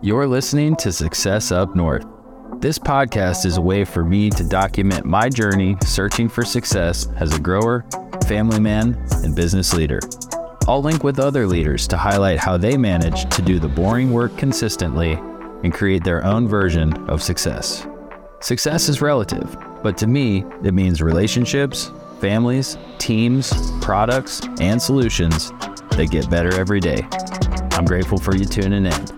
You're listening to Success Up North. This podcast is a way for me to document my journey searching for success as a grower, family man, and business leader. I'll link with other leaders to highlight how they manage to do the boring work consistently and create their own version of success. Success is relative, but to me, it means relationships, families, teams, products, and solutions that get better every day. I'm grateful for you tuning in.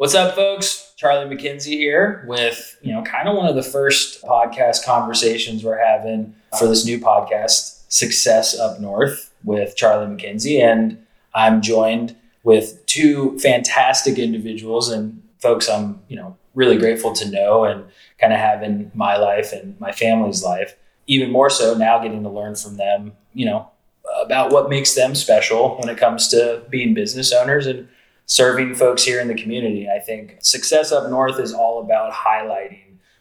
What's up, folks? Charlie McKenzie here with, you know, kind of one of the first podcast conversations we're having for this new podcast, Success Up North with Charlie McKenzie. And I'm joined with two fantastic individuals and folks I'm, you know, really grateful to know and kind of have in my life and my family's life. Even more so now getting to learn from them, you know, about what makes them special when it comes to being business owners and serving folks here in the community. I think Success Up North is all about highlighting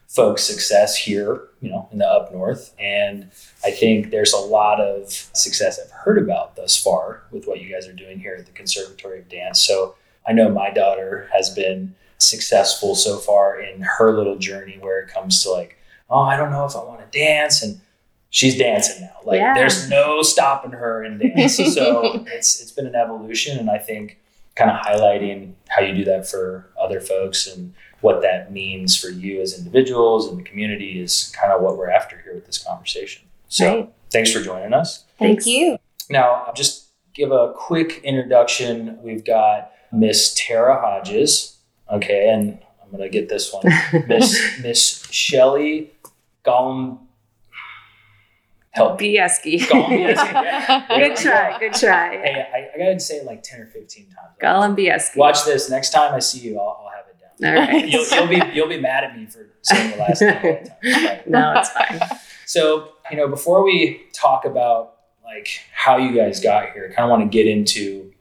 folks' success here, you know, in the up north. And I think there's a lot of success I've heard about thus far with what you guys are doing here at the Conservatory of Dance. So I know my daughter has been successful so far in her little journey where it comes to like, oh, I don't know if I want to dance. And she's dancing now. Like Yeah. there's no stopping her in dance. so it's it's been an evolution and I think kind of highlighting how you do that for other folks and what that means for you as individuals and the community is kind of what we're after here with this conversation. So Right. thanks for joining us. Thank you. Now, I'll just give a quick introduction. We've got Miss Tara Hodges. Okay, and I'm gonna get this one. Miss Miss Shelli Gollum. Help. Yeah. good try. Good try. Hey, I, I gotta say it like 10 or 15 times. Gollum Bieski. Watch this. Next time I see you, I'll, I'll have it down. All right. You'll, you'll be you'll be mad at me for saying the last name all time. It's fine. no, it's fine. So, you know, before we talk about like how you guys got here, I kind of want to get into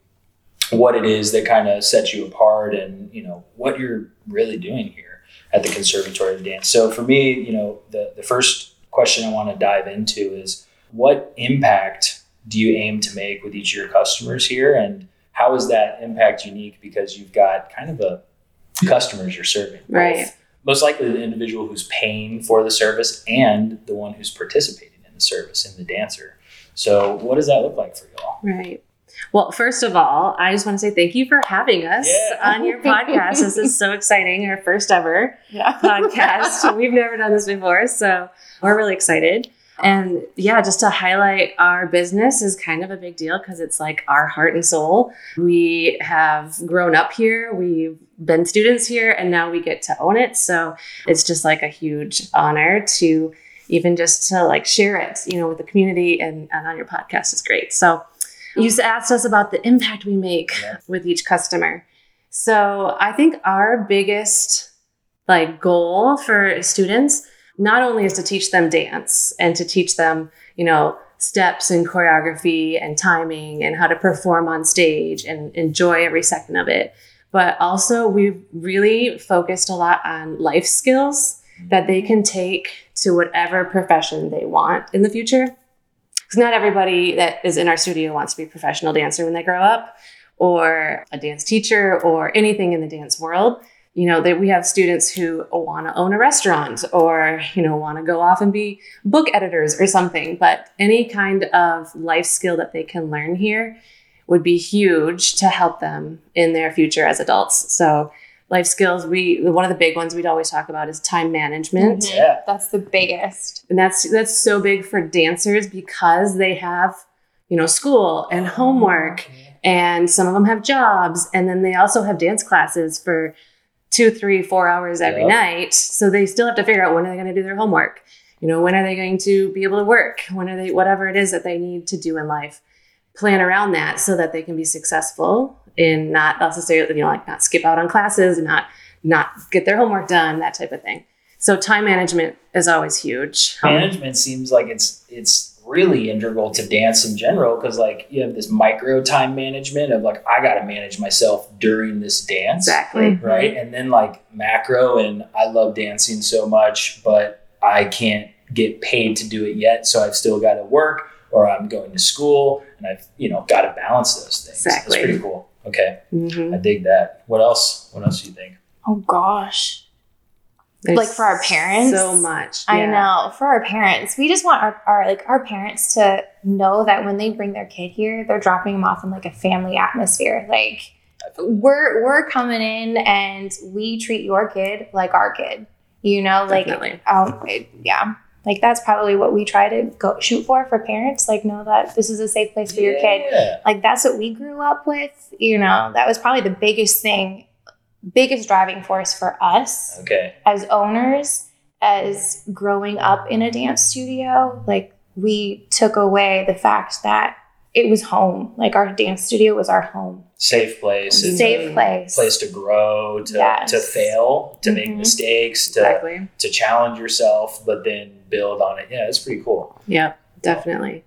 what it is that kind of sets you apart and, you know, what you're really doing here at the Conservatory of Dance. So for me, you know, the, the first question I want to dive into is what impact do you aim to make with each of your customers here? And how is that impact unique because you've got kind of a customers you're serving? both Right. most likely the individual who's paying for the service and the one who's participating in the service in the dancer. So, what does that look like for y'all? Right. Well, first of all, I just want to say thank you for having us Yeah. on your podcast. this is so exciting. Our first ever Yeah. podcast. We've never done this before, so we're really excited. And yeah, just to highlight our business is kind of a big deal because it's like our heart and soul. We have grown up here, we've been students here, and now we get to own it. So it's just like a huge honor to even just to like share it, you know, with the community and, and on your podcast is great. So you asked us about the impact we make Yeah. with each customer. So I think our biggest like goal for students not only is to teach them dance and to teach them, you know, steps and choreography and timing and how to perform on stage and enjoy every second of it, but also we've really focused a lot on life skills that they mm-hmm. can take to whatever profession they want in the future. Because not everybody that is in our studio wants to be a professional dancer when they grow up, or a dance teacher, or anything in the dance world. You know, that we have students who want to own a restaurant, or you know, want to go off and be book editors or something. But any kind of life skill that they can learn here would be huge to help them in their future as adults. So, life skills, we one of the big ones we'd always talk about is time management Mhm. Yeah. That's the biggest. and that's that's so big for dancers because they have you know school and homework and some of them have jobs and then they also have dance classes for two three four hours every Yep. night so they still have to figure out when are they going to do their homework you know when are they going to be able to work when are they whatever it is that they need to do in life plan around that so that they can be successful in not necessarily you know like not skip out on classes and not not get their homework done that type of thing. So time management is always huge. Um, Management seems like it's it's really integral to dance in general because like you have this micro time management of like I got to manage myself during this dance. exactly. Right? And then like macro, and I love dancing so much, but I can't get paid to do it yet, so I've still got to work or I'm going to school, and I've you know got to balance those things. Exactly. That's pretty cool. Okay, Mhm. I dig that. What else? What else do you think? Oh gosh. There's Like for our parents? so much. I know. For our parents, we just want our, our like our parents to know that when they bring their kid here, they're dropping them off in like a family atmosphere. Like we're we're coming in and we treat your kid like our kid. You know, like Definitely. um it- yeah. Like that's probably what we try to go shoot for for parents. Like know that this is a safe place for your kid. Like that's what we grew up with. You know, that was probably the biggest thing, biggest driving force for us Okay. as owners, as growing up in a dance studio, like we took away the fact that it was home. Like our dance studio was our home. Safe place. Safe place. place to grow, to, Yes. to fail, to make Mhm. mistakes, to Exactly. to challenge yourself, but then build on it. Yeah, it's pretty cool. Yep, definitely.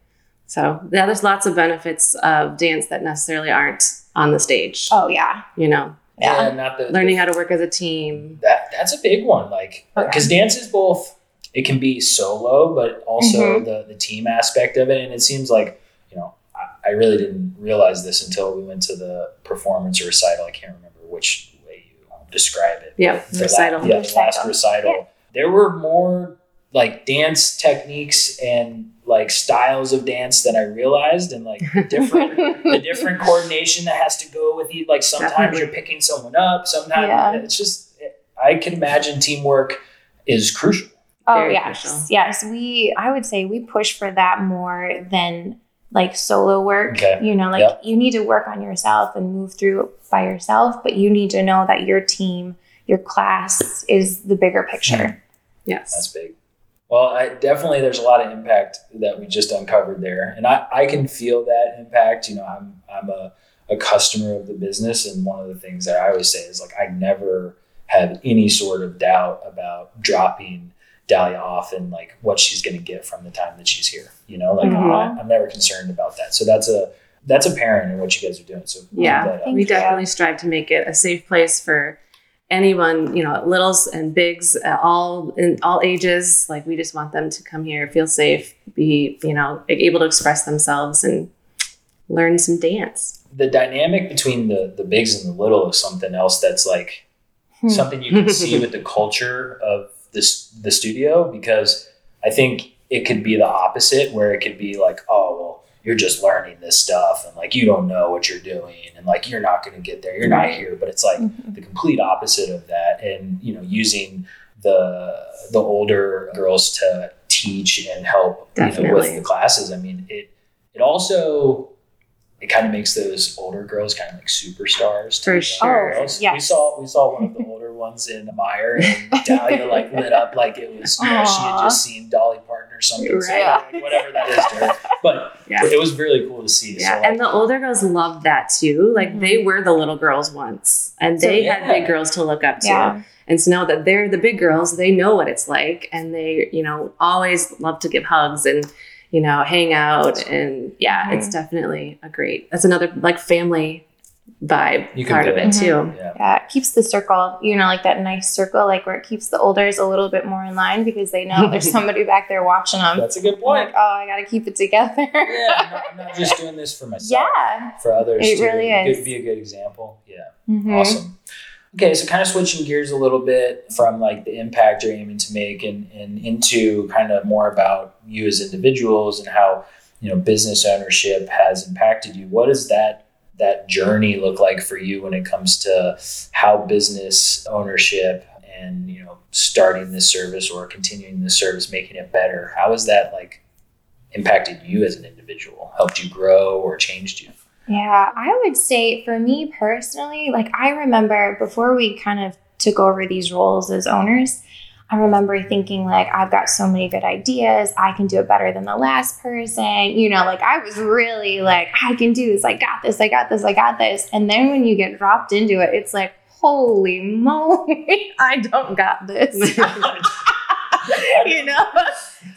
So yeah, there's lots of benefits of dance that necessarily aren't on the stage. Oh yeah. You know, Yeah. not the learning how to work as a team. that that's a big one. Like Okay. because dance is both. It can be solo, but also Mhm. the the team aspect of it. And it seems like you know I, I really didn't realize this until we went to the performance or recital. I can't remember which way you describe it. Yeah, The la- recital. yeah, the last Recital. recital. There were more like dance techniques and like styles of dance that I realized, and like different the different coordination that has to go with it. Like sometimes Definitely. you're picking someone up, sometimes Yeah. it's just. I can imagine teamwork is crucial. Oh Very yes. crucial. Yes. We I would say we push for that more than like solo work. Okay. You know, like Yep. you need to work on yourself and move through by yourself, but you need to know that your team, your class is the bigger picture. Hmm. Yes. That's big. Well, I, definitely, there's a lot of impact that we just uncovered there, and I, I can feel that impact. You know, I'm I'm a, a customer of the business, and one of the things that I always say is like I never have any sort of doubt about dropping Dahlia off and like what she's going to get from the time that she's here. You know, like Mhm. I, I'm never concerned about that. So that's a that's apparent in what you guys are doing. So Yeah. that up. Thank we definitely strive to make it a safe place for anyone, you know, littles and bigs, uh, all in all ages. Like we just want them to come here, feel safe, be, you know, able to express themselves and learn some dance. the dynamic between the the bigs and the little is something else that's like Hmm. something you can see with the culture of this the studio because I think it could be the opposite where it could be like oh well you're just learning this stuff and like you don't know what you're doing and like you're not going to get there you're not here but it's like Mhm. the complete opposite of that and you know using the the older girls to teach and help you know, with the classes i mean it it also it kind of makes those older girls kind of like superstars to For sure. Oh, girls. we saw we saw one of the older ones in the Meijer and Dahlia like lit up like it was you know, she had just seen Dolly Parton or something so, Right. like, whatever that is to her but Yeah. it was really cool to see Yeah, so, and the older girls loved that too. Like they were the little girls once, and So, they yeah. had big girls to look up to. Yeah. And so now that they're the big girls, they know what it's like, and they, you know, always love to give hugs and, you know, hang out. And yeah, Mhm. it's definitely a great. That's another like family vibe You can part of it. it too. yeah Yeah, it keeps the circle, you know, like that nice circle, like where it keeps the olders a little bit more in line because they know there's somebody back there watching them. that's a good point Like, oh, I got to keep it together. yeah I'm not, I'm not just doing this for myself yeah. for others It to really is. Good, be a good example yeah Mhm. Awesome. Okay, so kind of switching gears a little bit from like the impact you're aiming to make and, and into kind of more about you as individuals and how, you know, business ownership has impacted you. What does that that journey look like for you when it comes to how business ownership and, you know, starting this service or continuing this service, making it better? How has that like impacted you as an individual, helped you grow or changed you? Yeah, I would say for me personally, like I remember before we kind of took over these roles as owners, I remember thinking like I've got so many good ideas, I can do it better than the last person. You know, like I was really like I can do this, I got this, I got this, I got this. And then when you get dropped into it, it's like holy moly, I don't got this. you know?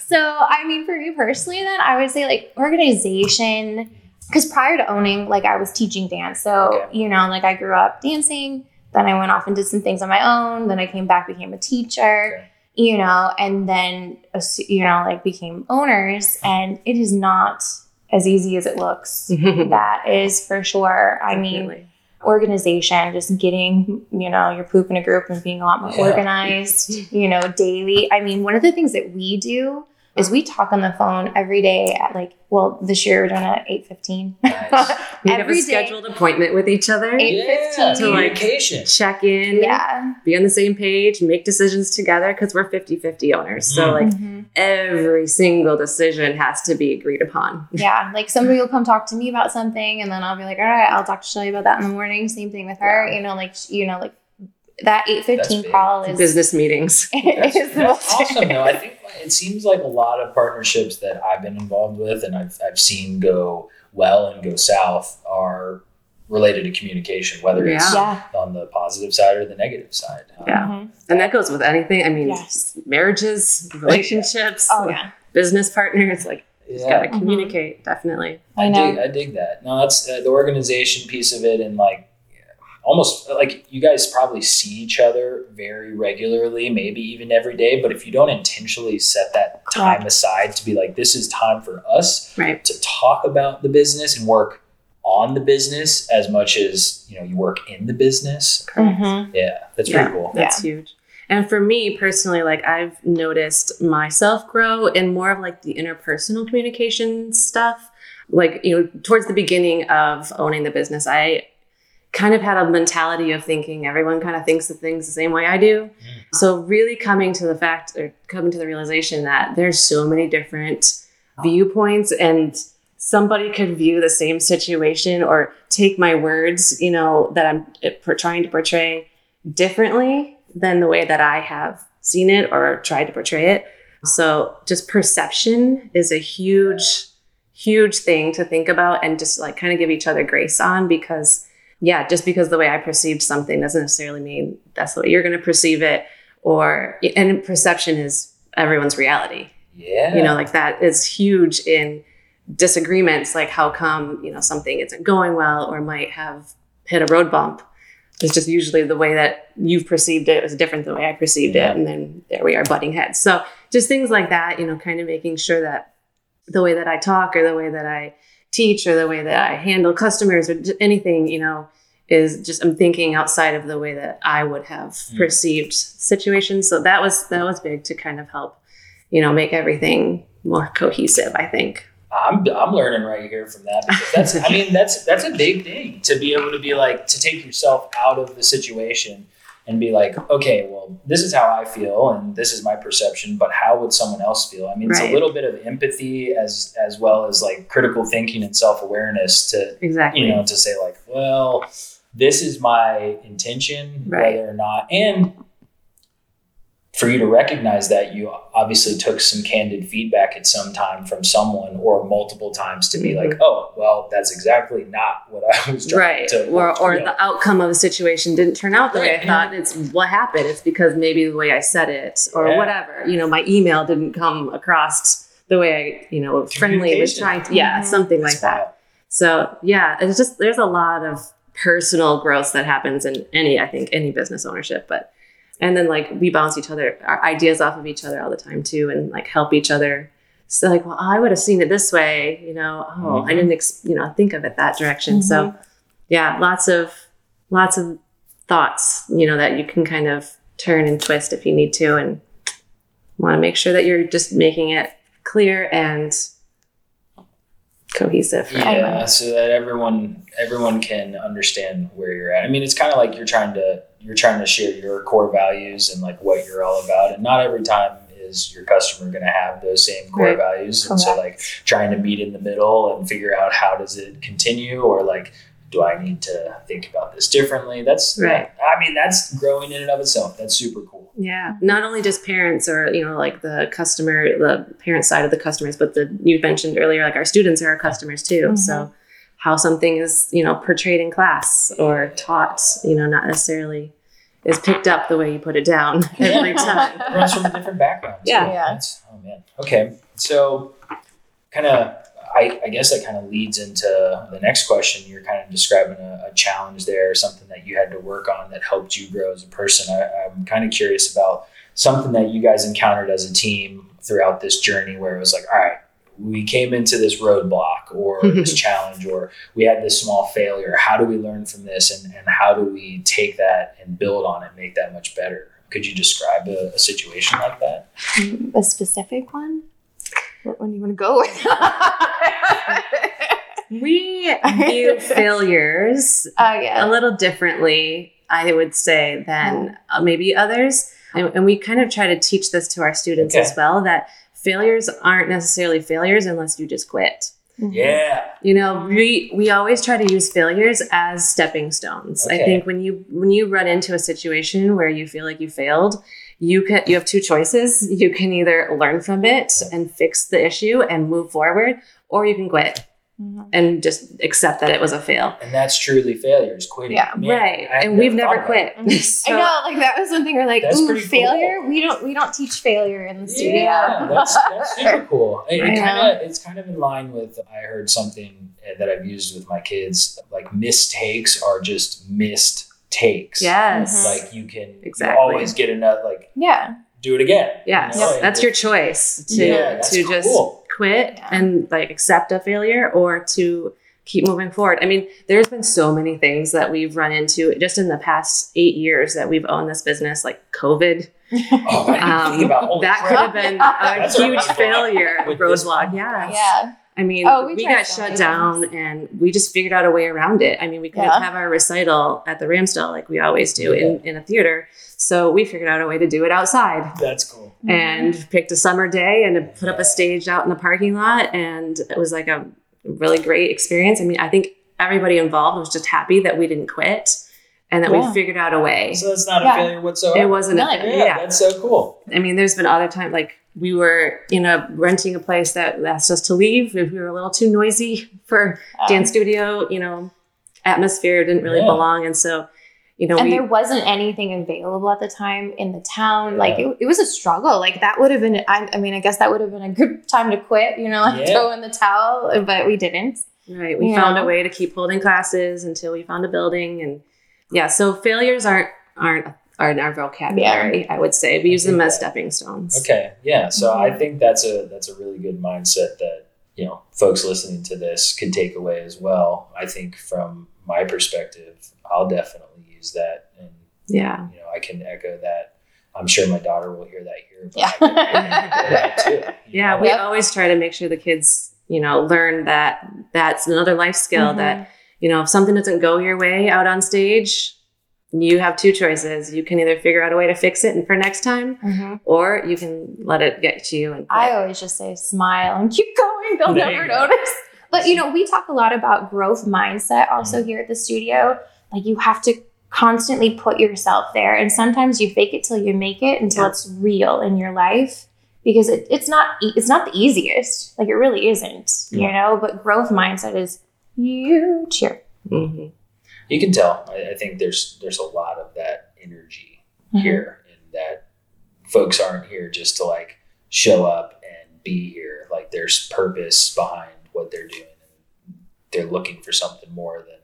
So, I mean, for me personally, then I would say like organization. Because prior to owning, like I was teaching dance. So, Okay. you know, like I grew up dancing. Then I went off and did some things on my own. Then I came back, became a teacher, you know, and then, you know, like became owners. And it is not as easy as it looks. that is for sure. I mean, Definitely. organization, just getting, you know, your poop in a group and being a lot more Yeah. organized, you know, daily. I mean, one of the things that we do is we talk on the phone every day at like, well, this year we're doing it at 8.15. Nice. We have a Every day. scheduled appointment with each other. Eight- yeah, 8:15. communication. Check in, Yeah. be on the same page, make decisions together because we're 50 50 owners. So, Mm. like, Mhm. every single decision has to be agreed upon. Yeah, like somebody will come talk to me about something, and then I'll be like, "All right, I'll talk to Shelli about that in the morning." Same thing with her. You know, like you know, like that eight fifteen big. call is Business meetings. That's, is that's awesome though. I think it seems like a lot of partnerships that I've been involved with and I've, I've seen go well and go south are related to communication, whether it's Yeah. on the positive side or the negative side. Um, Yeah. Mhm. And that goes with anything. I mean, Yes. marriages, relationships, Oh yeah. business partners. Like, you just got to Yeah. Communicate, definitely. I I, know. dig, I dig that. No, that's uh, the organization piece of it, and like almost like you guys probably see each other very regularly, maybe even every day. But if you don't intentionally set that time Correct. aside to be like, this is time for us Right. to talk about the business and work on the business as much as you know you work in the business. Mhm. Yeah, that's Yeah. pretty cool. That's huge. And for me personally, like I've noticed myself grow in more of like the interpersonal communication stuff. Like, you know, towards the beginning of owning the business, I kind of had a mentality of thinking everyone kind of thinks of things the same way I do. So really coming to the fact or coming to the realization that there's so many different viewpoints and somebody could view the same situation or take my words, you know, that I'm uh, trying to portray differently than the way that I have seen it or tried to portray it. So just perception is a huge, huge thing to think about and just like kind of give each other grace on because, yeah, just because the way I perceived something doesn't necessarily mean that's the way you're going to perceive it. Or, and perception is everyone's reality Yeah, you know like that is huge in disagreements like how come you know something isn't going well or might have hit a road bump it's just usually the way that you've perceived it was different than the way i perceived Yeah. it and then there we are butting heads so just things like that you know kind of making sure that the way that i talk or the way that i teach or the way that i handle customers or anything you know is just i'm thinking outside of the way that i would have Mm. perceived situations so that was that was big to kind of help you know make everything more cohesive i think I'm I'm learning right here from that that's I mean that's that's a big thing to be able to be like to take yourself out of the situation and be like okay well this is how I feel and this is my perception but how would someone else feel? I mean it's a little bit of empathy as as well as like critical thinking and self awareness to exactly. you know to say like well this is my intention Right. whether or not and for you to recognize that you obviously took some candid feedback at some time from someone or multiple times to be Mm-hmm. like oh well that's exactly not what i was trying right to or, or you know. the outcome of the situation didn't turn out the way Right. i thought it's what happened it's because maybe the way i said it or Yeah. whatever you know my email didn't come across the way i you know friendly was trying to yeah Mhm. something like That's that wild. so yeah it's just there's a lot of personal growth that happens in any i think any business ownership but and then like we bounce each other our ideas off of each other all the time too and like help each other. So like well i would have seen it this way you know? Oh i Mhm. didn't ex- you know think of it that direction. So yeah lots of lots of thoughts you know that you can kind of turn and twist if you need to and want to make sure that you're just making it clear and cohesive. For everyone. yeah so that everyone everyone can understand where you're at. I mean it's kind of like you're trying to you're trying to share your core values and like what you're all about and not every time is your customer going to have those same core Right. values and so like trying to meet in the middle and figure out how does it continue or like do i need to think about this differently that's Right. i mean that's growing in and of itself that's super cool Yeah, not only just parents or you know like the customer, the parent side of the customers, but the you mentioned earlier like our students are our customers too. Mhm. So how something is you know portrayed in class or taught, you know, not necessarily is picked up the way you put it down every time. Everyone's from a different background. too. Yeah. Yeah. That's- oh man. Okay. So, kind of, I, I guess that kind of leads into the next question. You're kind of describing a, a challenge there, something that you had to work on that helped you grow as a person. I, I'm kind of curious about something that you guys encountered as a team throughout this journey, where it was like, all right, we came into this roadblock or this challenge, or we had this small failure. How do we learn from this, and, and how do we take that and build on it, make that much better? Could you describe a, a situation like that? A specific one? What one do you want to go with? We view failures Oh a little differently, I would say, than uh, maybe others. And, and we kind of try to teach this to our students Okay. as well that failures aren't necessarily failures unless you just quit. Mm-hmm. Yeah. You know, we we always try to use failures as stepping stones. I think when you when you run into a situation where you feel like you failed, you can you have two choices. You can either learn from it and fix the issue and move forward, or you can quit Mhm. and just accept that it was a fail. And that's truly failure is quitting. Yeah. Man, right. I And we've never quit. So- I know, like that was one thing. we're like, That's ooh, pretty cool. failure. We don't we don't teach failure in the studio. Yeah, that's, that's super cool. It, I kind of it's kind of in line with I heard something uh, that I've used with my kids. Like mistakes are just missed takes. Yes. Like you can you Exactly. always get another like yeah. do it again. Yes, you know, that's and your choice to Yeah, that's to just cool. Quit Yeah. and like accept a failure or to keep moving forward. I mean, there's been so many things that we've run into just in the past eight years that we've owned this business, like COVID. Oh, Um, think about holy that crap. could have been a That's huge failure with this roadblock. one. Yeah. Yeah. I mean, Oh, we we, got shut many down things. and we just figured out a way around it. I mean, we couldn't Yeah. have our recital at the Ramsdell like we always do in, in a theater. So we figured out a way to do it outside That's cool. Mm-hmm. and picked a summer day and put up a stage out in the parking lot. And it was like a really great experience. I mean, I think everybody involved was just happy that we didn't quit and that Yeah. we figured out a way. So that's not Yeah. a failure whatsoever. It wasn't, None. a, Yeah, yeah. that's so cool. I mean, there's been other times like we were, in a renting a place that asked us to leave if we were a little too noisy for Um, dance studio, you know, atmosphere didn't really Yeah. belong. And so, you know, and we, there wasn't anything available at the time in the town. Like it, it was a struggle. Like that would have been. I, I mean, I guess that would have been a good time to quit. You know, like Yeah. throw in the towel, but we didn't. right, we Yeah. found a way to keep holding classes until we found a building. And yeah, so failures aren't, aren't, are in our vocabulary, I would say. We use them as stepping stones. Okay, yeah. So I Mhm. think that's a that's a really good mindset that you know folks listening to this could take away as well. I think from my perspective, I'll definitely use that, and Yeah. you know I can echo that. I'm sure my daughter will hear that here. But Yeah. I can, I can echo that too. Yeah, know? we always try to make sure the kids, you know, learn that that's another life skill Mhm. that, you know, if something doesn't go your way out on stage, you have two choices. You can either figure out a way to fix it and for next time, Mhm. or you can let it get to you and I always just say smile and keep going. They'll There never notice. But you know, we talk a lot about growth mindset also Mm-hmm. here at the studio. Like you have to constantly put yourself there, and sometimes you fake it till you make it until Yeah. it's real in your life. Because it, it's not e- it's not the easiest. Like it really isn't. You know. But growth mindset is huge here. Mhm. You can tell. I, I think there's there's a lot of that energy Mm-hmm. here, and that folks aren't here just to like show up and be here. Like there's purpose behind what they're doing, and they're looking for something more than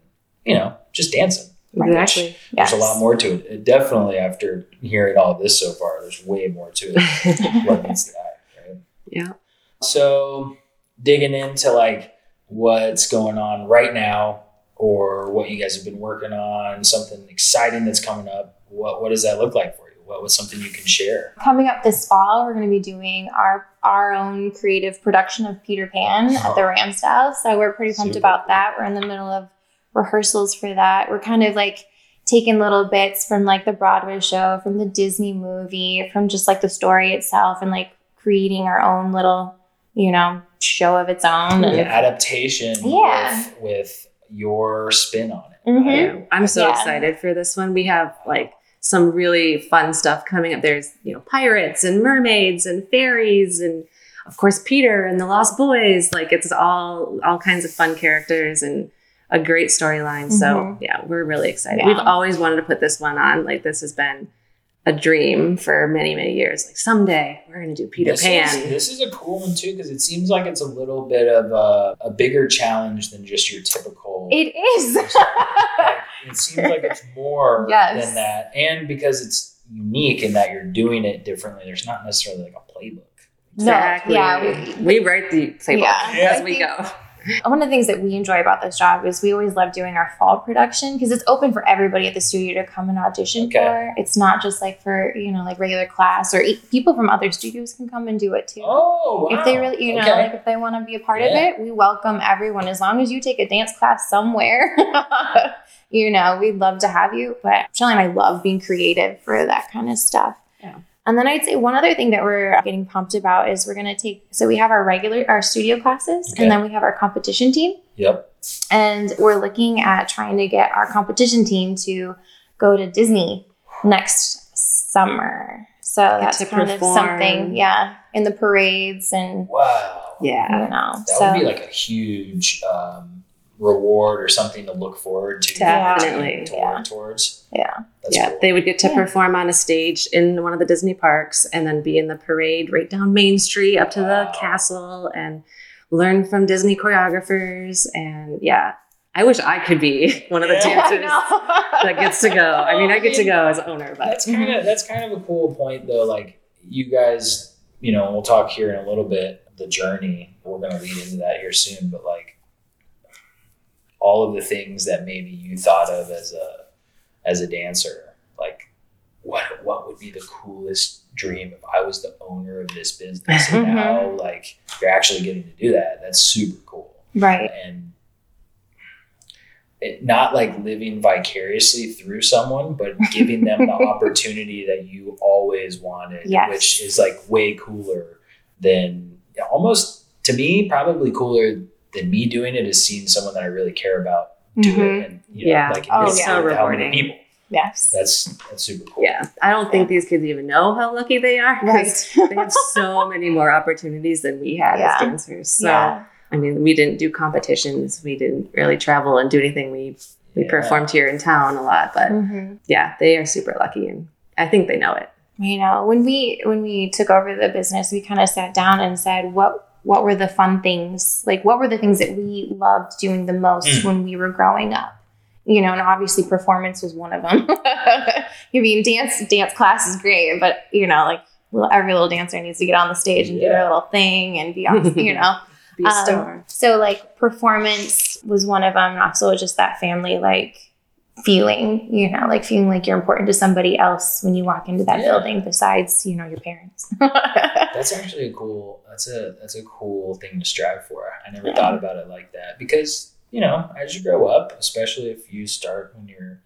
you know just dancing. Exactly. Yes. There's a lot more to it. it. Definitely, after hearing all this so far, there's way more to it. what meets the eye, right? yeah. So digging into like what's going on right now or what you guys have been working on, something exciting that's coming up. What what does that look like for you? What was something you can share? Coming up this fall, we're going to be doing our our own creative production of Peter Pan at the oh. Ramsdell. So we're pretty pumped Super about cool. that. We're in the middle of rehearsals for that. We're kind of like taking little bits from like the Broadway show, from the Disney movie, from just like the story itself, and like creating our own little, you know, show of its own. An adaptation Yeah. with with your spin on it. Mhm. Yeah, I'm so Yeah. excited for this one. We have like some really fun stuff coming up. There's, you know, pirates and mermaids and fairies and of course Peter and the Lost Boys. Like it's all all kinds of fun characters and a great storyline. So Mhm. yeah, we're really excited. Yeah. We've always wanted to put this one on. Like this has been a dream for many, many years. Like someday we're gonna do Peter this Pan. Is, this is a cool one too because it seems like it's a little bit of a, a bigger challenge than just your typical. It is. Like, it seems like it's more Yes. than that, and because it's unique in that you're doing it differently. There's not necessarily like a playbook. Exactly. No, yeah, we, write the playbook Yeah. as we go. One of the things that we enjoy about this job is we always love doing our fall production because it's open for everybody at the studio to come and audition Okay. for. It's not just like for you know like regular class or e- people from other studios can come and do it too. Oh, wow. If they really, you know, Okay. like if they want to be a part of it, we welcome everyone as long as you take a dance class somewhere. you know, we'd love to have you. But Shelli and I love being creative for that kind of stuff. Yeah. And then I'd say one other thing that we're getting pumped about is we're going to take, so we have our regular, our studio classes, Okay. and then we have our competition team. Yep. And we're looking at trying to get our competition team to go to Disney next summer. So that's to kind of something, yeah, in the parades and Wow. Yeah. you know. That so would be like a huge um, reward or something to look forward to. Definitely. To Yeah. work towards. yeah, That's yeah, cool. they would get to Yeah. perform on a stage in one of the Disney parks and then be in the parade right down Main Street up to the castle and learn from Disney choreographers. And yeah, I wish I could be one of the Yeah. Dancers that gets to go. I mean, I get to go as owner, but That's kind of that's kind of a cool point though. Like you guys, you know, we'll talk here in a little bit. The journey. We're going to lead into that here soon, but like all of the things that maybe you thought of as a as a dancer, like what what would be the coolest dream if I was the owner of this business and Mhm. now like you're actually getting to do that. That's super cool. right. and it, not like living vicariously through someone, but giving them the opportunity that you always wanted, Yes. which is like way cooler than almost to me, probably cooler than me doing it is seeing someone that I really care about do Mhm. it. And, you know, Yeah. like, Oh, it's yeah. with So how many rewarding. people. Yes. That's, that's super cool. yeah, I don't think these kids even know how lucky they are. 'cause Right. They have so many more opportunities than we had Yeah. as dancers. So, yeah. I mean, we didn't do competitions. We didn't really travel and do anything. We we Yeah. performed here in town a lot, but Mhm. yeah, they are super lucky, and I think they know it. you know when we when we took over the business we kind of sat down and said what what were the fun things like what were the things that we loved doing the most Mm. when we were growing up you know and obviously performance was one of them i mean dance dance class is great but you know like little, every little dancer needs to get on the stage and do their little thing and be off you know Be a Um, star. so like performance was one of them, and also just that family like feeling, you know, like feeling like you're important to somebody else when you walk into that Yeah. building besides, you know, your parents. That's actually a cool. That's a that's a cool thing to strive for. I never Yeah. thought about it like that because you know, as you grow up, especially if you start when you're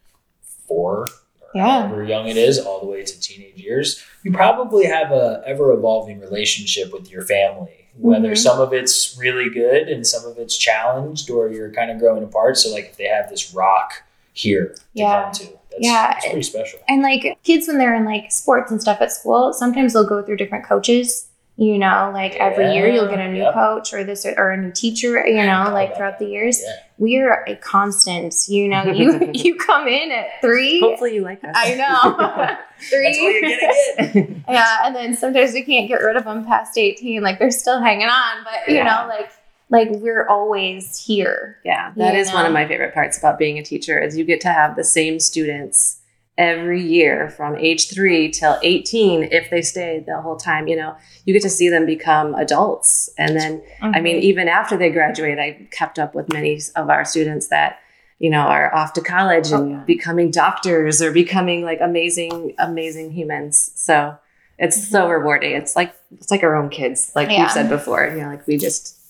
four, or Yeah. however young it is, all the way to teenage years, you probably have a ever evolving relationship with your family. Whether Mhm. some of it's really good and some of it's challenged, or you're kind of growing apart. So, like, if they have this rock here to Yeah. come to, that's, Yeah. that's pretty special. and like kids when they're in like sports and stuff at school, sometimes they'll go through different coaches. You know, like every year you'll get a new Yeah. coach or this or a new teacher, you know, like throughout the years. Yeah. We are a constant, you know, you you come in at three. Hopefully, you like us. I know. three. That's what you're gonna get. Yeah, and then sometimes we can't get rid of them past 18. Like they're still hanging on, but you Yeah. know, like like we're always here. Yeah, that is is one of my favorite parts about being a teacher is you get to have the same students every year from age 3 till 18 if they stay the whole time, you know. You get to see them become adults and then I mean Mm-hmm. even after they graduate I kept up with many of our students that you know are off to college and Oh, yeah. becoming doctors or becoming like amazing amazing humans. So it's so rewarding. It's like it's like our own kids, like Mm-hmm. Yeah. you've said before. You know, like we just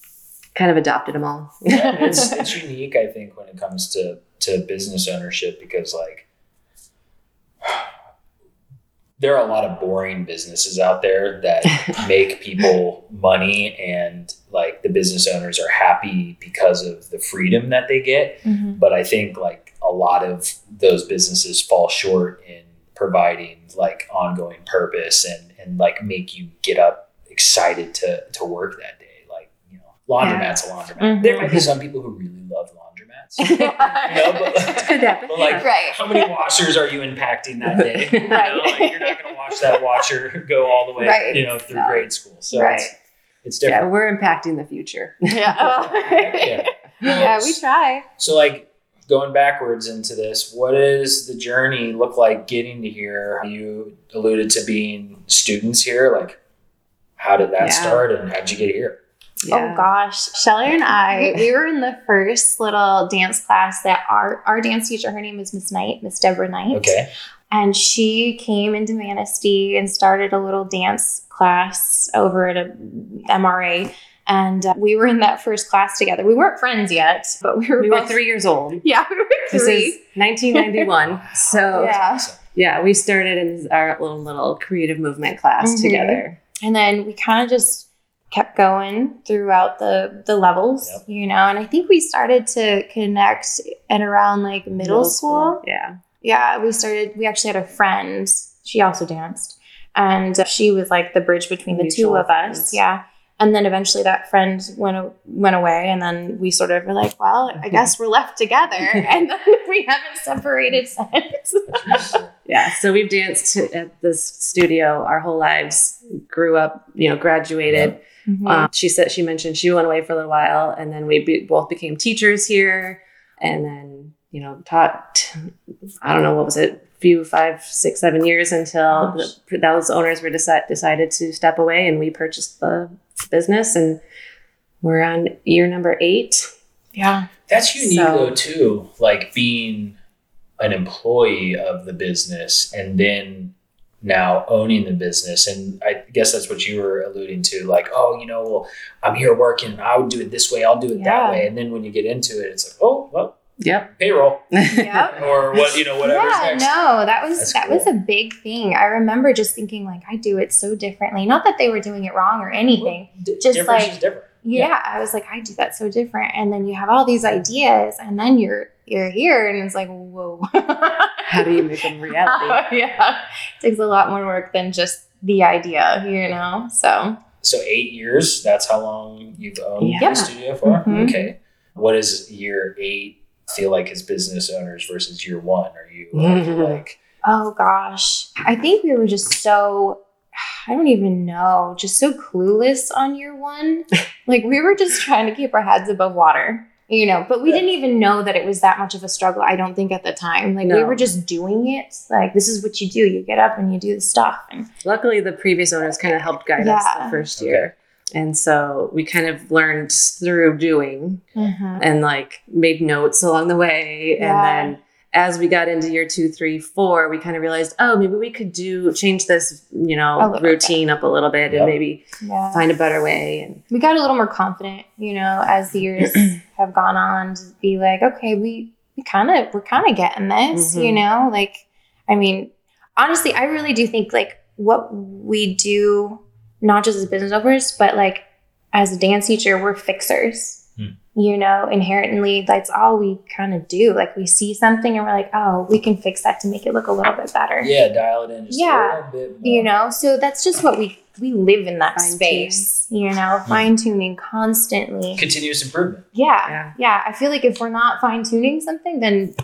kind of adopted them all. yeah, it's, it's unique, I think, when it comes to to business ownership because like there are a lot of boring businesses out there that make people money and like the business owners are happy because of the freedom that they get Mhm. but i think like a lot of those businesses fall short in providing like ongoing purpose and and like make you get up excited to to work that day like you know laundromat's a laundromat Mhm. there might be some people who really love laundromats you know, but, Could happen. but like Right. how many washers are you impacting that day you know, Right. like you're not going to watch that washer go all the way Right. you know through No. grade school so Right. it's, it's yeah, we're impacting the future. Yeah. yeah. yeah, we try. So, like going backwards into this, what does the journey look like getting to here? You alluded to being students here. Like, how did that Yeah. start and how'd you get here? Yeah. Oh gosh, Shelli and I, we were in the first little dance class that our our dance teacher, her name is Miss Knight, Miss Deborah Knight. Okay. And she came into Manistee and started a little dance class over at a MRA. And uh, we were in that first class together. We weren't friends yet, but we were We were three years old. Yeah, we were This three. is 1991. So yeah. yeah. we started in our little little creative movement class Mhm. together. and then we kind of just kept going throughout the the levels Yep. you know and i think we started to connect at around like middle, school. Yeah. yeah we started we actually had a friend she also danced and uh, she was like the bridge between the two of friends. us yeah and then eventually that friend went went away and then we sort of were like well i guess we're left together and then we haven't separated since Yeah. So we've danced at this studio our whole lives, grew up, you know, graduated. Mm-hmm. Um, she said she mentioned she went away for a little while, and then we be, both became teachers here, and then you know taught. I don't know what was it, few five, six, seven years until the, those owners were decide, decided to step away, and we purchased the business, and we're on year number eight. yeah That's unique So- though too, like being an employee of the business and then now owning the business. And I guess that's what you were alluding to, like, oh, you know, well, I'm here working, I would do it this way, I'll do it that way. And then when you get into it, it's like, oh, well, Yep. payroll Yep. or what, you know, whatever's yeah, next. no, that was That's that was a big thing. I remember just thinking like I do it so differently. Not that they were doing it wrong or anything. D- Just like- is different. Yeah, I was like I do that so different, and then you have all these ideas, and then you're you're here, and it's like whoa. How do you make them reality? yeah, it takes a lot more work than just the idea, you know. So So eight years, that's how long you've owned Yeah. the studio for? Mhm. Okay. What does year eight feel like as business owners versus year one? Are you like, like Oh gosh. I think we were just so I don't even know, just so clueless on year one. like we were just trying to keep our heads above water, you know, but we Yeah. didn't even know that it was that much of a struggle, I don't think at the time. Like we were just doing it. Like this is what you do. You get up and you do the stuff. And Luckily, the previous owners kind of helped guide us the first Okay. year. And so we kind of learned through doing mm-hmm. and like made notes along the way. Yeah. And then as we got into year two, three, four, we kind of realized, oh, maybe we could do change this, you know, little bit. routine up a little bit Yep. and maybe yeah. find a better way. And we got a little more confident, you know, as the years have gone on to be like, okay, we we kind of we're kind of getting this, Mhm. you know, like I mean, honestly, I really do think like what we do not just as business owners, but like as a dance teacher, we're fixers. Hmm. You know, inherently, that's all we kind of do. Like we see something and we're like, oh, we can fix that to make it look a little bit better. yeah, dial it in just Yeah. a little bit more. You know, so that's just what we we live in that space. You know, fine tuning constantly. continuous improvement. Yeah, Yeah. yeah. I feel like if we're not fine tuning something, then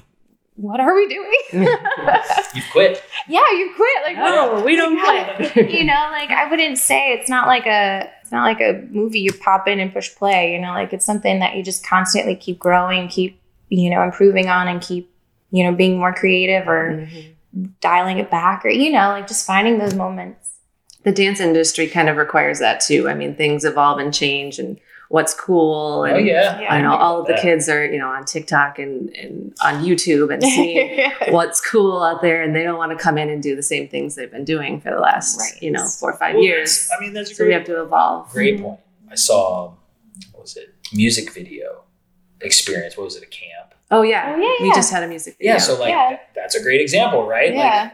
what are we doing? You've quit. yeah, you quit. Like, no, what- we don't like, play. you know, like I wouldn't say it's not like a it's not like a movie you pop in and push play. You know, like it's something that you just constantly keep growing, keep you know improving on, and keep you know being more creative or Mhm. dialing it back, or you know, like just finding those moments. The dance industry kind of requires that too. I mean, things evolve and change, and what's cool. And Oh yeah. Yeah. I know all of the That. kids are, you know, on TikTok and, and on YouTube and seeing what's cool out there, and they don't want to come in and do the same things they've been doing for the last, Right. you know, four or five Well, years. I mean, that's a So we have to evolve. great Mhm. point. I saw, what was it? Music video experience. What was it? A camp. Oh yeah, Oh, yeah, we yeah. just had a music video. Yeah. So like Yeah. that- that's a great example, right? Yeah. Like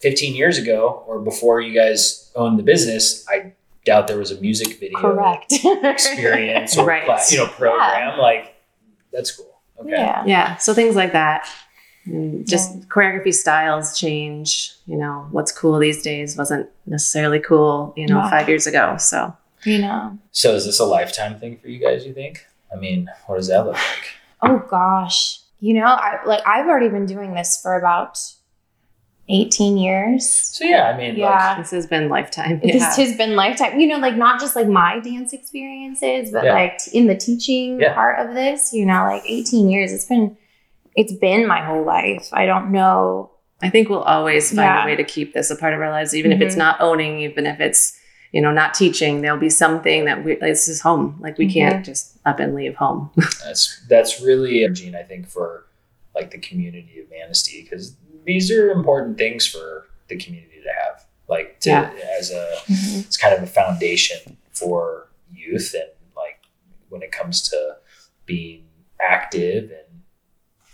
15 years ago or before you guys owned the business, I doubt there was a music video Correct. experience or Right. pla- you know program. Like that's cool. Okay. Yeah. yeah, so things like that. Mm, and just Yeah. choreography styles change. You know, what's cool these days wasn't necessarily cool, you know, Yeah. five years ago. So You know. So is this a lifetime thing for you guys? You think? I mean, what does that look like? Oh gosh. You know, I like I've already been doing this for about 18 years. So yeah, I mean, Yeah. this has been lifetime. This Yeah. has been lifetime. You know, like not just like my dance experiences, but Yeah. like in the teaching Yeah. part of this, you know, like 18 years. It's been it's been my whole life. I don't know. I think we'll always find Yeah. a way to keep this a part of our lives, even if it's Mhm. not owning, even if it's, you know, not teaching, there'll be something that we, this is home. Like we Mhm. can't just up and leave home. That's that's really Gene, I think, for like the community of Manistee, because these are important things for the community to have. Like to Yeah. as a Mhm. it's kind of a foundation for youth and like when it comes to being active and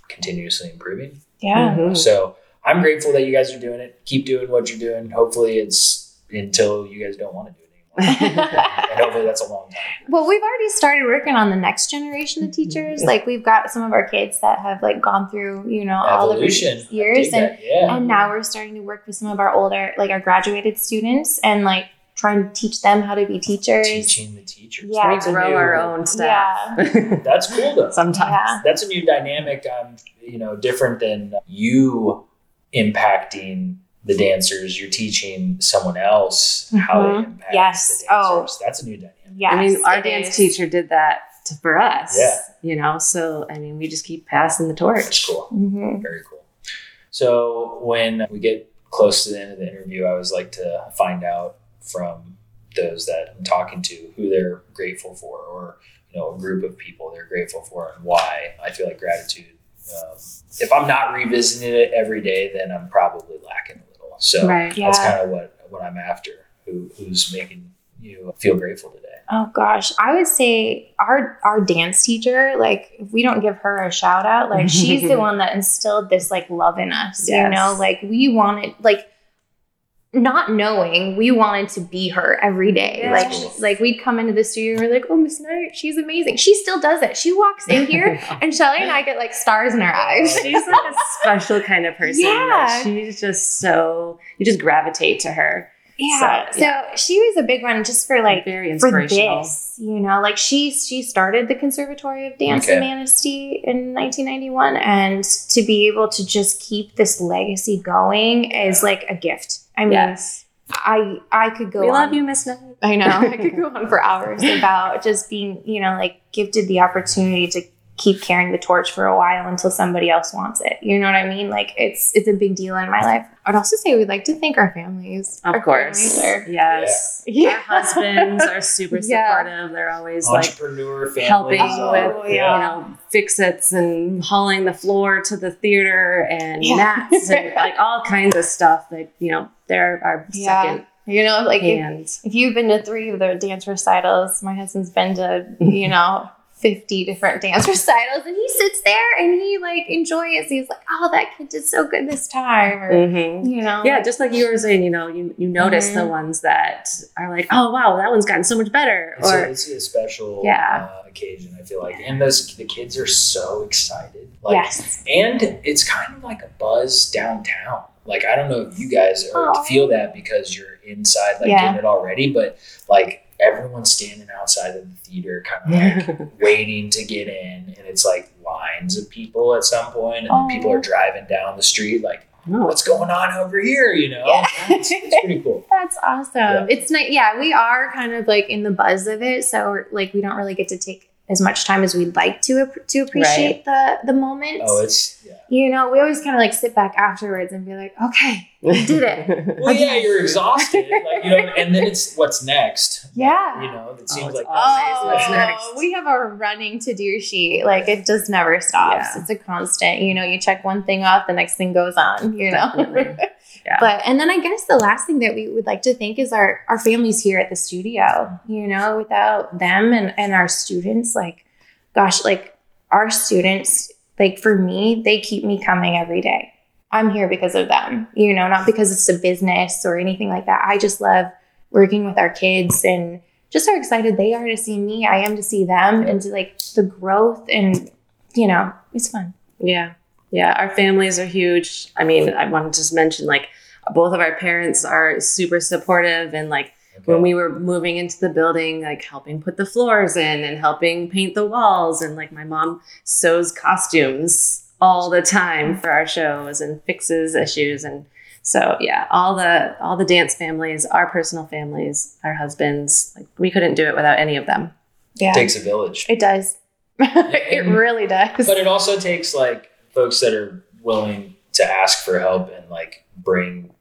continuously improving. Yeah. Mhm. So I'm grateful that you guys are doing it. Keep doing what you're doing. Hopefully it's until you guys don't want to do it anymore. And hopefully that's a long time. Well, we've already started working on the next generation of teachers. Like we've got some of our kids that have like gone through, you know, all the Evolution. previous I years and yeah. and now we're starting to work with some of our older like our graduated students and like trying to teach them how to be teachers. Teaching the teachers. Yeah. we That's a grow new- our own staff. That's cool though. Sometimes. Yeah. That's a new dynamic. Um, you know, different than you impacting the dancers. You're teaching someone else how to Mhm. impact Yes. the Oh. dancers. That's a new dynamic. Yes, I mean, our dance is. teacher did that to, for us. Yeah. You know, so I mean, we just keep passing the torch. That's cool. Mhm. Very cool. So when we get close to the end of the interview, I always like to find out from those that I'm talking to who they're grateful for, or you know, a group of people they're grateful for, and why. I feel like gratitude. Um, if I'm not revisiting it every day, then I'm probably lacking a little. So Right. Yeah. that's kind of what what I'm after. Who who's making you feel grateful today? Oh gosh, I would say our our dance teacher, like if we don't give her a shout out, like she's the one that instilled this like love in us. You know, like we wanted like not knowing we wanted to be her every day. Yes. Like like we'd come into the studio and we're like, oh Miss Knight, she's amazing. She still does it. She walks in here and Shelli and I get like stars in our eyes. She's like a special kind of person. Yeah. She's just so you just gravitate to her. Yeah. So, So, she was a big one just for like very for this, you know, like she she started the Conservatory of Dance Okay. in Manistee in 1991, and to be able to just keep this legacy going is like a gift. I mean, yes. I I could go. we on, love you, Miss Knight. I know I could go on for hours about just being, you know, like gifted the opportunity to keep carrying the torch for a while until somebody else wants it. You know what I mean? Like it's it's a big deal in my life. I'd also say we'd like to thank our families. Of Our course. families are- Yes. Yeah. Our husbands are super Yeah. supportive. They're always like Entrepreneur families. helping are- with Oh, you know fix-its and hauling the floor to the theater and Yeah. mats and like all kinds of stuff like you know they're our Yeah. second You know, like if, if you've been to three of the dance recitals, my husband's been to, you know, 50 different dance recitals and he sits there and he like enjoys. He's like, oh, that kid did so good this time. Or, Mhm. you know, yeah just like you were saying you know you, you notice the Mhm. ones that are like oh wow that one's gotten so much better It's, or a, it's a special Yeah. uh, occasion. I feel like, and those the kids are so excited. Like, yes. and it's kind of like a buzz downtown. Like I don't know if you guys are feel that because you're inside, like Yeah. getting it already, but like everyone's standing outside of the theater, kind of like waiting to get in, and it's like lines of people at some point, and then people are driving down the street, like what's going on over here? You know, Yeah. it's, it's pretty cool. That's awesome. Yeah. It's nice. Yeah, we are kind of like in the buzz of it. So, like, we don't really get to take as much time as we'd like to to appreciate the the moment. Oh, it's yeah. you know, we always kind of like sit back afterwards and be like, okay, we did it. Well, yeah, you're exhausted, like you know, and then it's what's next. Yeah. you know, it oh, seems it's like always oh, what's Oh, next. we have a running to do sheet. Like it just never stops. Yeah. It's a constant. You know, you check one thing off, the next thing goes on. You know. Yeah. But and then I guess the last thing that we would like to thank is our our families here at the studio. You know, without them and and our students, like, gosh, like our students, like for me, they keep me coming every day. I'm here because of them. You know, not because it's a business or anything like that. I just love working with our kids and just how excited they are to see me. I am to see them and to like the growth and you know, it's fun. Yeah. Yeah. Our families are huge. I mean, I want to just mention like both of our parents are super supportive and like Okay. when we were moving into the building, like helping put the floors in and helping paint the walls. And like my mom sews costumes all the time for our shows and fixes issues. And so yeah, all the all the dance families, our personal families, our husbands, like we couldn't do it without any of them. Yeah. it takes a village. It does. it really does. but it also takes like folks that are willing to ask for help and like bring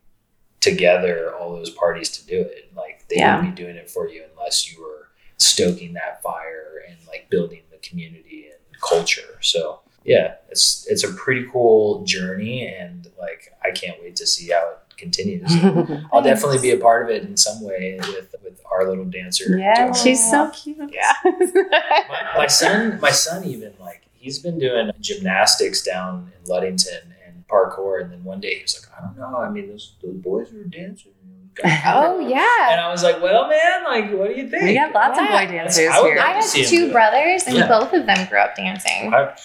together all those parties to do it. Like they Yeah. wouldn't be doing it for you unless you were stoking that fire and like building the community and culture. So yeah, it's it's a pretty cool journey and like I can't wait to see how it continues. I'll definitely be a part of it in some way with with our little dancer. yeah, Joe. she's so cute. Yeah. my, my son my son even like he's been doing gymnastics down in Ludington and parkour and then one day he was like I don't know I mean those those boys are dancing oh yeah. and. I was like well man like what do you think We got lots of boy dancers I would here. I to have see him do two brothers, and Yeah. both of them grew up dancing. I,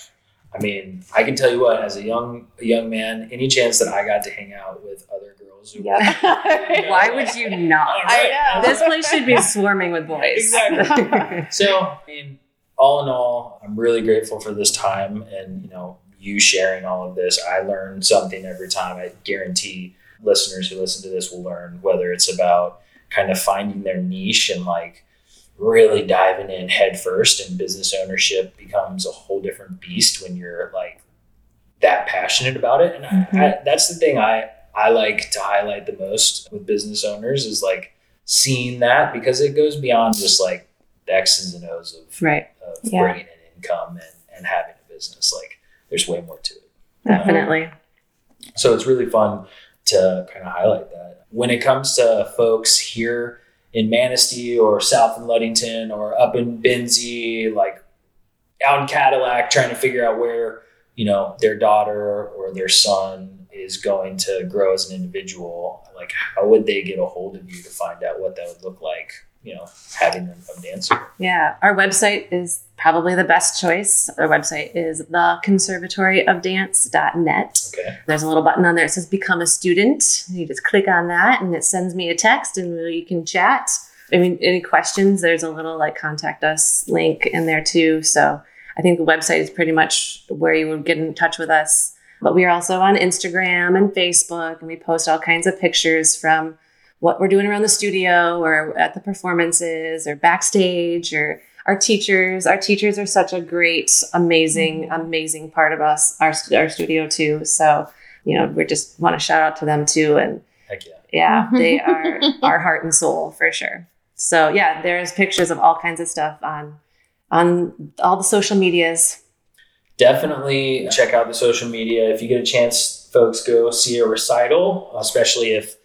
I mean I can tell you what as a young a young man any chance that I got to hang out with other girls who Yeah. Why would you not? All I know. This place should be swarming with boys. Exactly. So, I mean, all in all, I'm really grateful for this time and, you know, you sharing all of this. I learn something every time. I guarantee listeners who listen to this will learn whether it's about kind of finding their niche and like really diving in head first and business ownership becomes a whole different beast when you're like that passionate about it. And I, mm-hmm. I, that's the thing I, I like to highlight the most with business owners is like seeing that because it goes beyond just like the X's and O's of, right. of Yeah. bringing in income and, and having a business. Like there's way more to it. Definitely. So it's really fun to kind of highlight that. When it comes to folks here in Manistee or south in Ludington or up in Benzie, like out in Cadillac, trying to figure out where, you know, their daughter or their son is going to grow as an individual, like how would they get a hold of you to find out what that would look like, you know, having them a dancer? Yeah. Our website is probably the best choice. Our website is theconservatoryofdance.net. Okay. There's a little button on there that says become a student. You just click on that and it sends me a text and we can chat. I mean, any questions, there's a little like contact us link in there too. So I think the website is pretty much where you would get in touch with us. But we are also on Instagram and Facebook and we post all kinds of pictures from what we're doing around the studio or at the performances or backstage or our teachers. Our teachers are such a great, amazing, mm-hmm. amazing part of us, our, our studio too. So, you know, we just want to shout out to them too. And yeah. yeah, they are our heart and soul for sure. So yeah, there's pictures of all kinds of stuff on on all the social medias. definitely check out the social media if you get a chance folks go see a recital especially if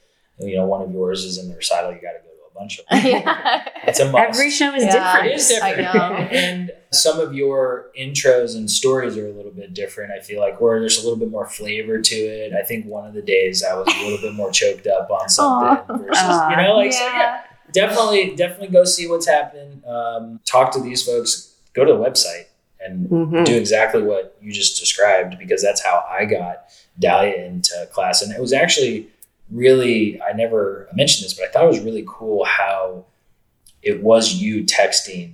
you know one of yours is in the recital you got to go to a bunch of them yeah. it's a must Every show is Yeah. different. it is different I know. and some of your intros and stories are a little bit different i feel like where there's a little bit more flavor to it i think one of the days i was a little bit more choked up on something Aw. versus you know like so yeah definitely definitely go see what's happening um, talk to these folks go to the website and Mhm. do exactly what you just described because that's how I got Dahlia into class. And it was actually really, I never mentioned this, but I thought it was really cool how it was you texting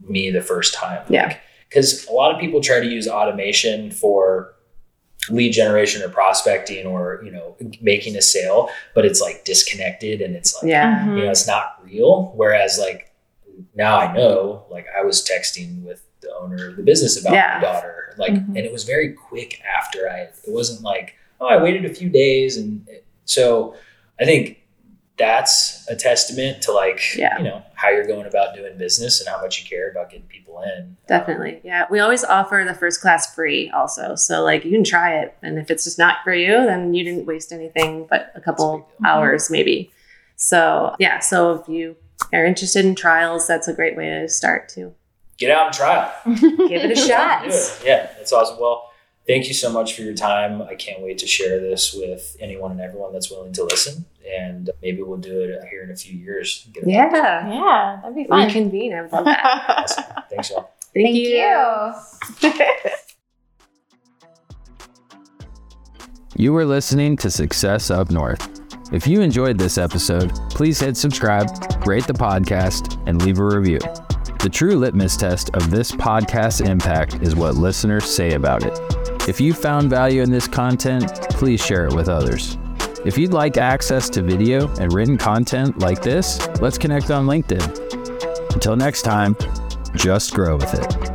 me the first time. Yeah. Because a lot of people try to use automation for lead generation or prospecting or, you know, making a sale, but it's like disconnected and it's like, Yeah. you know, it's not real. Whereas like now I know, like I was texting with the owner of the business about Yeah. my daughter, like, Mhm. and it was very quick after I, it wasn't like, oh, I waited a few days. And so I think that's a testament to like, Yeah. you know, how you're going about doing business and how much you care about getting people in. Definitely. Um, yeah. We always offer the first class free also. So like you can try it. And if it's just not for you, then you didn't waste anything but a couple That's a big deal. Mm-hmm. hours maybe. So yeah. So if you are interested in trials, that's a great way to start too. Get out and try it. Give it a shot. It. Yeah, that's awesome. Well, thank you so much for your time. I can't wait to share this with anyone and everyone that's willing to listen. And maybe we'll do it here in a few years. Get it. Yeah. Yeah, that'd be fun. Reconvene. I would love that. Awesome. Thanks, y'all. Thank, Thank you. You were listening to Success Up North. If you enjoyed this episode, please hit subscribe, rate the podcast, and leave a review. The true litmus test of this podcast's impact is what listeners say about it. If you found value in this content, please share it with others. If you'd like access to video and written content like this, let's connect on LinkedIn. Until next time, just grow with it.